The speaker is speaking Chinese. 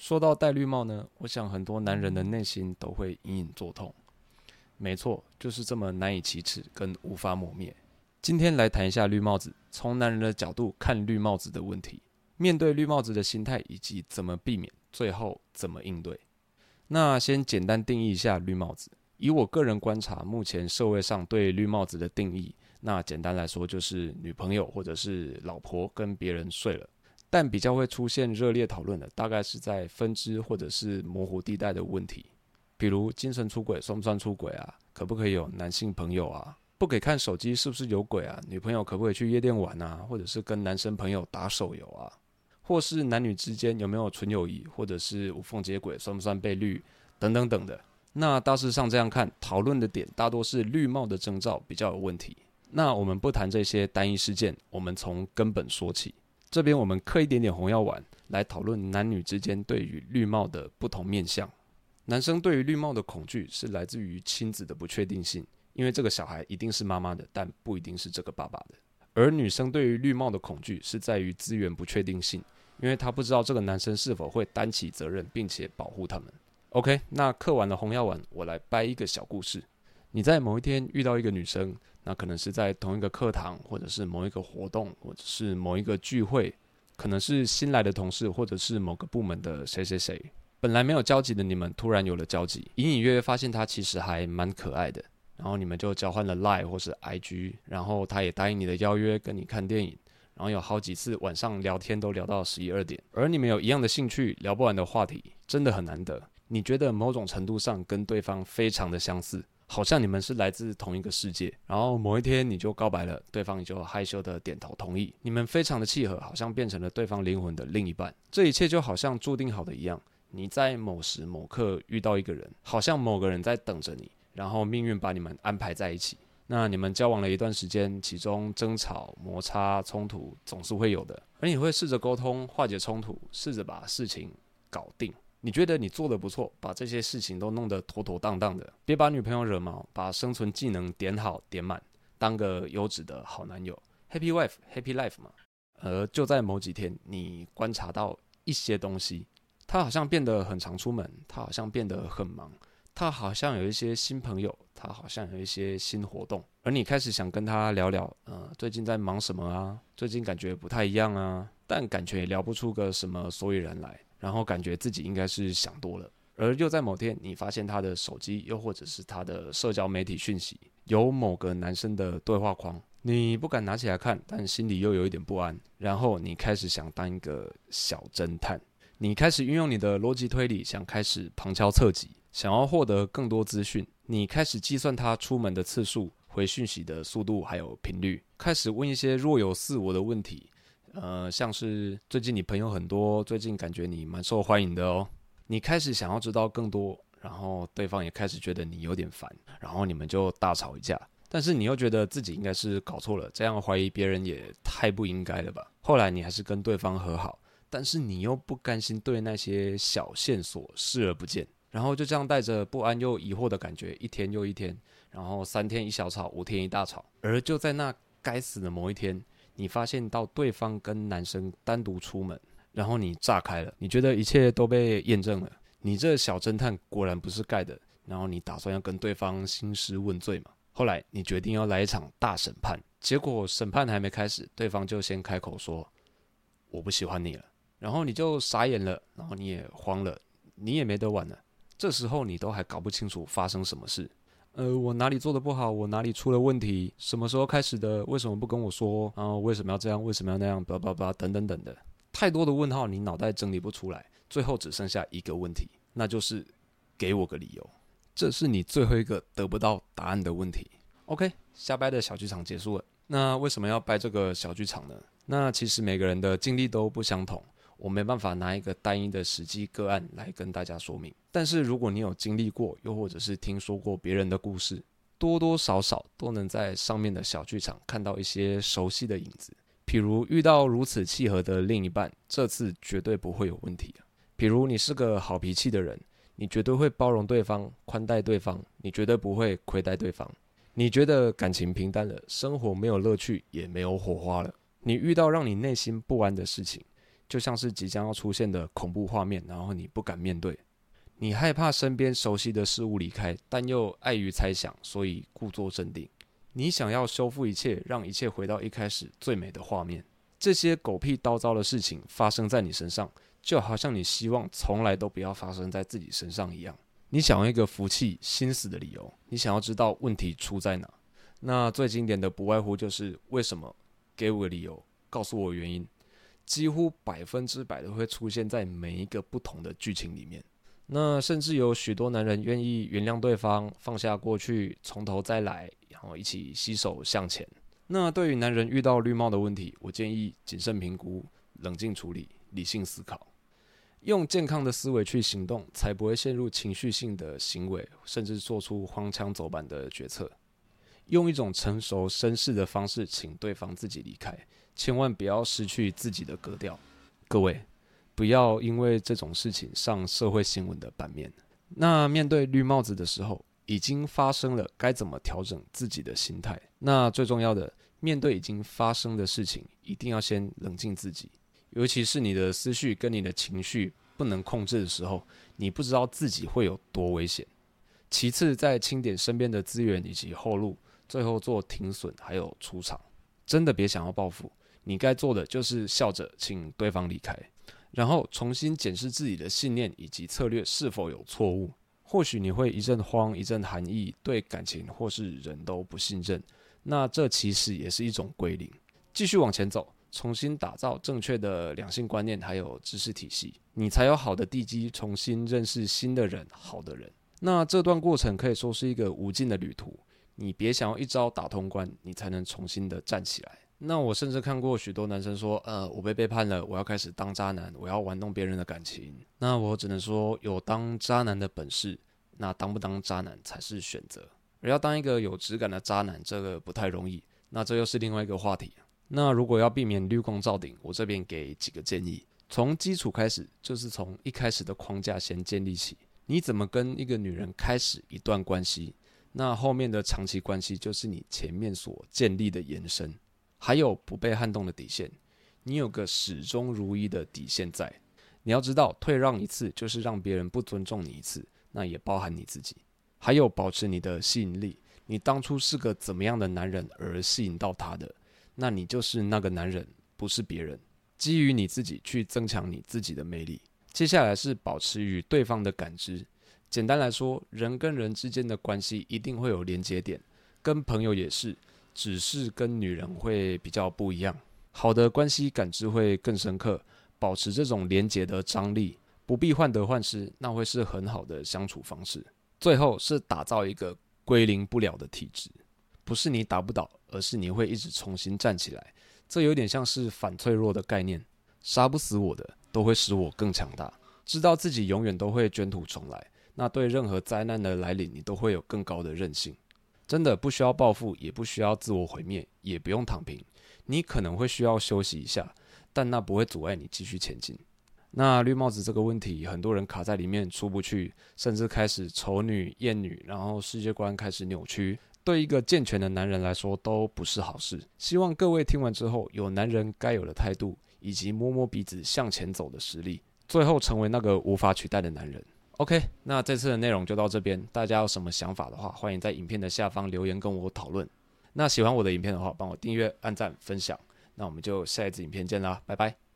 说到戴绿帽呢，我想很多男人的内心都会隐隐作痛。没错，就是这么难以启齿跟无法磨灭。今天来谈一下绿帽子，从男人的角度看绿帽子的问题，面对绿帽子的心态以及怎么避免，最后怎么应对。那先简单定义一下绿帽子。以我个人观察，目前社会上对绿帽子的定义，那简单来说就是女朋友或者是老婆跟别人睡了。但比较会出现热烈讨论的，大概是在分支或者是模糊地带的问题，比如精神出轨算不算出轨啊？可不可以有男性朋友啊？不给看手机是不是有鬼啊？女朋友可不可以去夜店玩啊？或者是跟男生朋友打手游啊？或是男女之间有没有纯友谊，或者是无缝接轨算不算被绿？等等等的。那大致上这样看，讨论的点大多是绿帽的征兆比较有问题。那我们不谈这些单一事件，我们从根本说起。这边我们嗑一点点红药丸来讨论男女之间对于绿帽的不同面向。男生对于绿帽的恐惧是来自于亲子的不确定性，因为这个小孩一定是妈妈的，但不一定是这个爸爸的。而女生对于绿帽的恐惧是在于资源不确定性，因为她不知道这个男生是否会担起责任，并且保护他们。OK，那嗑完了红药丸，我来掰一个小故事。你在某一天遇到一个女生。那可能是在同一个课堂，或者是某一个活动，或者是某一个聚会，可能是新来的同事，或者是某个部门的谁谁谁。本来没有交集的你们，突然有了交集，隐隐约约发现她其实还蛮可爱的。然后你们就交换了 Line 或是 IG，然后她也答应你的邀约，跟你看电影。然后有好几次晚上聊天都聊到十一二点，而你们有一样的兴趣，聊不完的话题，真的很难得。你觉得某种程度上跟对方非常的相似。好像你们是来自同一个世界，然后某一天你就告白了，对方也就害羞的点头同意，你们非常的契合，好像变成了对方灵魂的另一半。这一切就好像注定好的一样，你在某时某刻遇到一个人，好像某个人在等着你，然后命运把你们安排在一起。那你们交往了一段时间，其中争吵、摩擦、冲突总是会有的，而你会试着沟通化解冲突，试着把事情搞定。你觉得你做得不错，把这些事情都弄得妥妥当当的，别把女朋友惹毛，把生存技能点好点满，当个优质的好男友，Happy wife, happy life 嘛。而就在某几天，你观察到一些东西，他好像变得很常出门，他好像变得很忙，他好像有一些新朋友，他好像有一些新活动，而你开始想跟他聊聊，呃，最近在忙什么啊？最近感觉不太一样啊，但感觉也聊不出个什么所以然来。然后感觉自己应该是想多了，而又在某天，你发现他的手机，又或者是他的社交媒体讯息，有某个男生的对话框，你不敢拿起来看，但心里又有一点不安。然后你开始想当一个小侦探，你开始运用你的逻辑推理，想开始旁敲侧击，想要获得更多资讯。你开始计算他出门的次数、回讯息的速度还有频率，开始问一些若有似无的问题。呃，像是最近你朋友很多，最近感觉你蛮受欢迎的哦。你开始想要知道更多，然后对方也开始觉得你有点烦，然后你们就大吵一架。但是你又觉得自己应该是搞错了，这样怀疑别人也太不应该了吧？后来你还是跟对方和好，但是你又不甘心对那些小线索视而不见，然后就这样带着不安又疑惑的感觉，一天又一天，然后三天一小吵，五天一大吵。而就在那该死的某一天。你发现到对方跟男生单独出门，然后你炸开了，你觉得一切都被验证了，你这小侦探果然不是盖的，然后你打算要跟对方兴师问罪嘛？后来你决定要来一场大审判，结果审判还没开始，对方就先开口说我不喜欢你了，然后你就傻眼了，然后你也慌了，你也没得玩了，这时候你都还搞不清楚发生什么事。呃，我哪里做的不好？我哪里出了问题？什么时候开始的？为什么不跟我说？然后为什么要这样？为什么要那样？叭叭叭，等等等的，太多的问号，你脑袋整理不出来，最后只剩下一个问题，那就是给我个理由。这是你最后一个得不到答案的问题。OK，瞎掰的小剧场结束了。那为什么要掰这个小剧场呢？那其实每个人的经历都不相同。我没办法拿一个单一的实际个案来跟大家说明，但是如果你有经历过，又或者是听说过别人的故事，多多少少都能在上面的小剧场看到一些熟悉的影子。譬如遇到如此契合的另一半，这次绝对不会有问题。譬如你是个好脾气的人，你绝对会包容对方、宽待对方，你绝对不会亏待对方。你觉得感情平淡了，生活没有乐趣，也没有火花了。你遇到让你内心不安的事情。就像是即将要出现的恐怖画面，然后你不敢面对，你害怕身边熟悉的事物离开，但又碍于猜想，所以故作镇定。你想要修复一切，让一切回到一开始最美的画面。这些狗屁倒灶的事情发生在你身上，就好像你希望从来都不要发生在自己身上一样。你想要一个服气、心死的理由，你想要知道问题出在哪。那最经典的不外乎就是为什么？给我个理由，告诉我原因。几乎百分之百都会出现在每一个不同的剧情里面。那甚至有许多男人愿意原谅对方，放下过去，从头再来，然后一起携手向前。那对于男人遇到绿帽的问题，我建议谨慎评估、冷静处理、理性思考，用健康的思维去行动，才不会陷入情绪性的行为，甚至做出荒腔走板的决策。用一种成熟绅士的方式，请对方自己离开，千万不要失去自己的格调。各位，不要因为这种事情上社会新闻的版面。那面对绿帽子的时候，已经发生了，该怎么调整自己的心态？那最重要的，面对已经发生的事情，一定要先冷静自己。尤其是你的思绪跟你的情绪不能控制的时候，你不知道自己会有多危险。其次，在清点身边的资源以及后路。最后做停损，还有出场，真的别想要报复。你该做的就是笑着请对方离开，然后重新检视自己的信念以及策略是否有错误。或许你会一阵慌，一阵寒意，对感情或是人都不信任。那这其实也是一种归零，继续往前走，重新打造正确的两性观念还有知识体系，你才有好的地基，重新认识新的人，好的人。那这段过程可以说是一个无尽的旅途。你别想要一招打通关，你才能重新的站起来。那我甚至看过许多男生说，呃，我被背叛了，我要开始当渣男，我要玩弄别人的感情。那我只能说，有当渣男的本事，那当不当渣男才是选择。而要当一个有质感的渣男，这个不太容易。那这又是另外一个话题。那如果要避免绿光照顶，我这边给几个建议。从基础开始，就是从一开始的框架先建立起。你怎么跟一个女人开始一段关系？那后面的长期关系就是你前面所建立的延伸，还有不被撼动的底线。你有个始终如一的底线在。你要知道，退让一次就是让别人不尊重你一次，那也包含你自己。还有保持你的吸引力。你当初是个怎么样的男人而吸引到他的，那你就是那个男人，不是别人。基于你自己去增强你自己的魅力。接下来是保持与对方的感知。简单来说，人跟人之间的关系一定会有连接点，跟朋友也是，只是跟女人会比较不一样。好的关系感知会更深刻，保持这种连接的张力，不必患得患失，那会是很好的相处方式。最后是打造一个归零不了的体质，不是你打不倒，而是你会一直重新站起来。这有点像是反脆弱的概念，杀不死我的，都会使我更强大。知道自己永远都会卷土重来。那对任何灾难的来临，你都会有更高的韧性。真的不需要报复，也不需要自我毁灭，也不用躺平。你可能会需要休息一下，但那不会阻碍你继续前进。那绿帽子这个问题，很多人卡在里面出不去，甚至开始丑女厌女，然后世界观开始扭曲。对一个健全的男人来说，都不是好事。希望各位听完之后，有男人该有的态度，以及摸摸鼻子向前走的实力，最后成为那个无法取代的男人。OK，那这次的内容就到这边。大家有什么想法的话，欢迎在影片的下方留言跟我讨论。那喜欢我的影片的话，帮我订阅、按赞、分享。那我们就下一次影片见啦，拜拜。